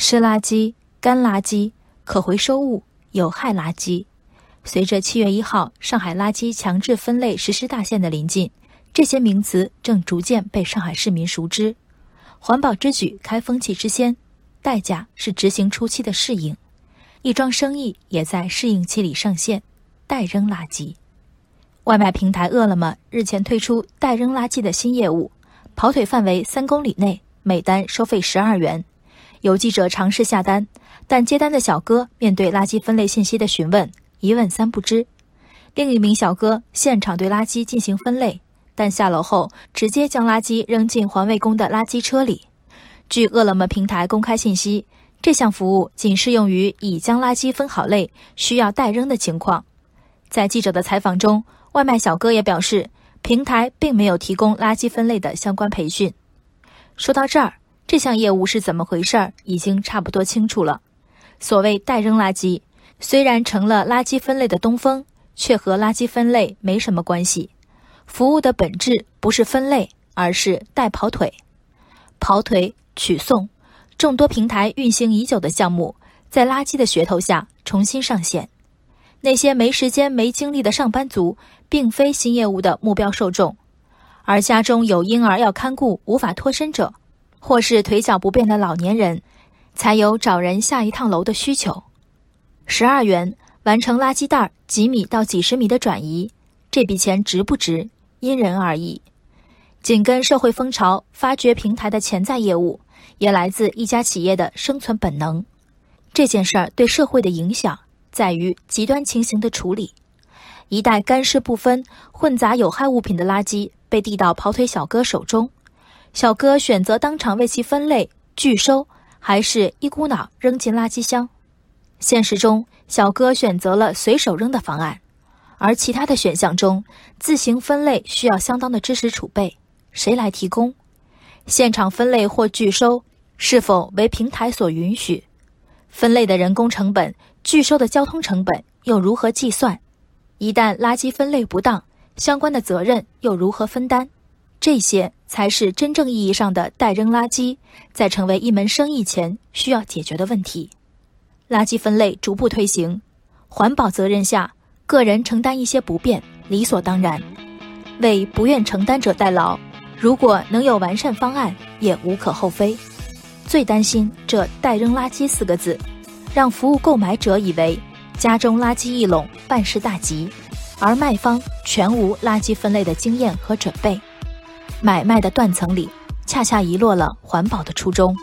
湿垃圾、干垃圾、可回收物、有害垃圾。随着七月一号上海垃圾强制分类实施大限的临近，这些名词正逐渐被上海市民熟知。环保之举开风气之先，代价是执行初期的适应。一桩生意也在适应期里上线，代扔垃圾。外卖平台饿了么日前推出代扔垃圾的新业务，跑腿范围三公里内，每单收费十二元。有记者尝试下单，但接单的小哥面对垃圾分类信息的询问，一问三不知。另一名小哥现场对垃圾进行分类，但下楼后直接将垃圾扔进环卫工的垃圾车里。据饿了么平台公开信息，这项服务仅适用于已将垃圾分好类、需要代扔的情况。在记者的采访中，外卖小哥也表示，平台并没有提供垃圾分类的相关培训。说到这儿。这项业务是怎么回事儿，已经差不多清楚了。所谓代扔垃圾，虽然成了垃圾分类的东风，却和垃圾分类没什么关系。服务的本质不是分类，而是代跑腿。跑腿取送，众多平台运行已久的项目，在垃圾的噱头下重新上线。那些没时间、没精力的上班族，并非新业务的目标受众，而家中有婴儿要看顾、无法脱身者。或是腿脚不便的老年人，才有找人下一趟楼的需求。十二元完成垃圾袋几米到几十米的转移，这笔钱值不值，因人而异。紧跟社会风潮，发掘平台的潜在业务，也来自一家企业的生存本能。这件事儿对社会的影响，在于极端情形的处理。一袋干湿不分、混杂有害物品的垃圾被递到跑腿小哥手中。小哥选择当场为其分类拒收，还是一股脑扔进垃圾箱？现实中，小哥选择了随手扔的方案，而其他的选项中，自行分类需要相当的知识储备，谁来提供？现场分类或拒收是否为平台所允许？分类的人工成本、拒收的交通成本又如何计算？一旦垃圾分类不当，相关的责任又如何分担？这些才是真正意义上的代扔垃圾，在成为一门生意前需要解决的问题。垃圾分类逐步推行，环保责任下，个人承担一些不便理所当然，为不愿承担者代劳。如果能有完善方案，也无可厚非。最担心这“代扔垃圾”四个字，让服务购买者以为家中垃圾一拢，万事大吉，而卖方全无垃圾分类的经验和准备。买卖的断层里，恰恰遗落了环保的初衷。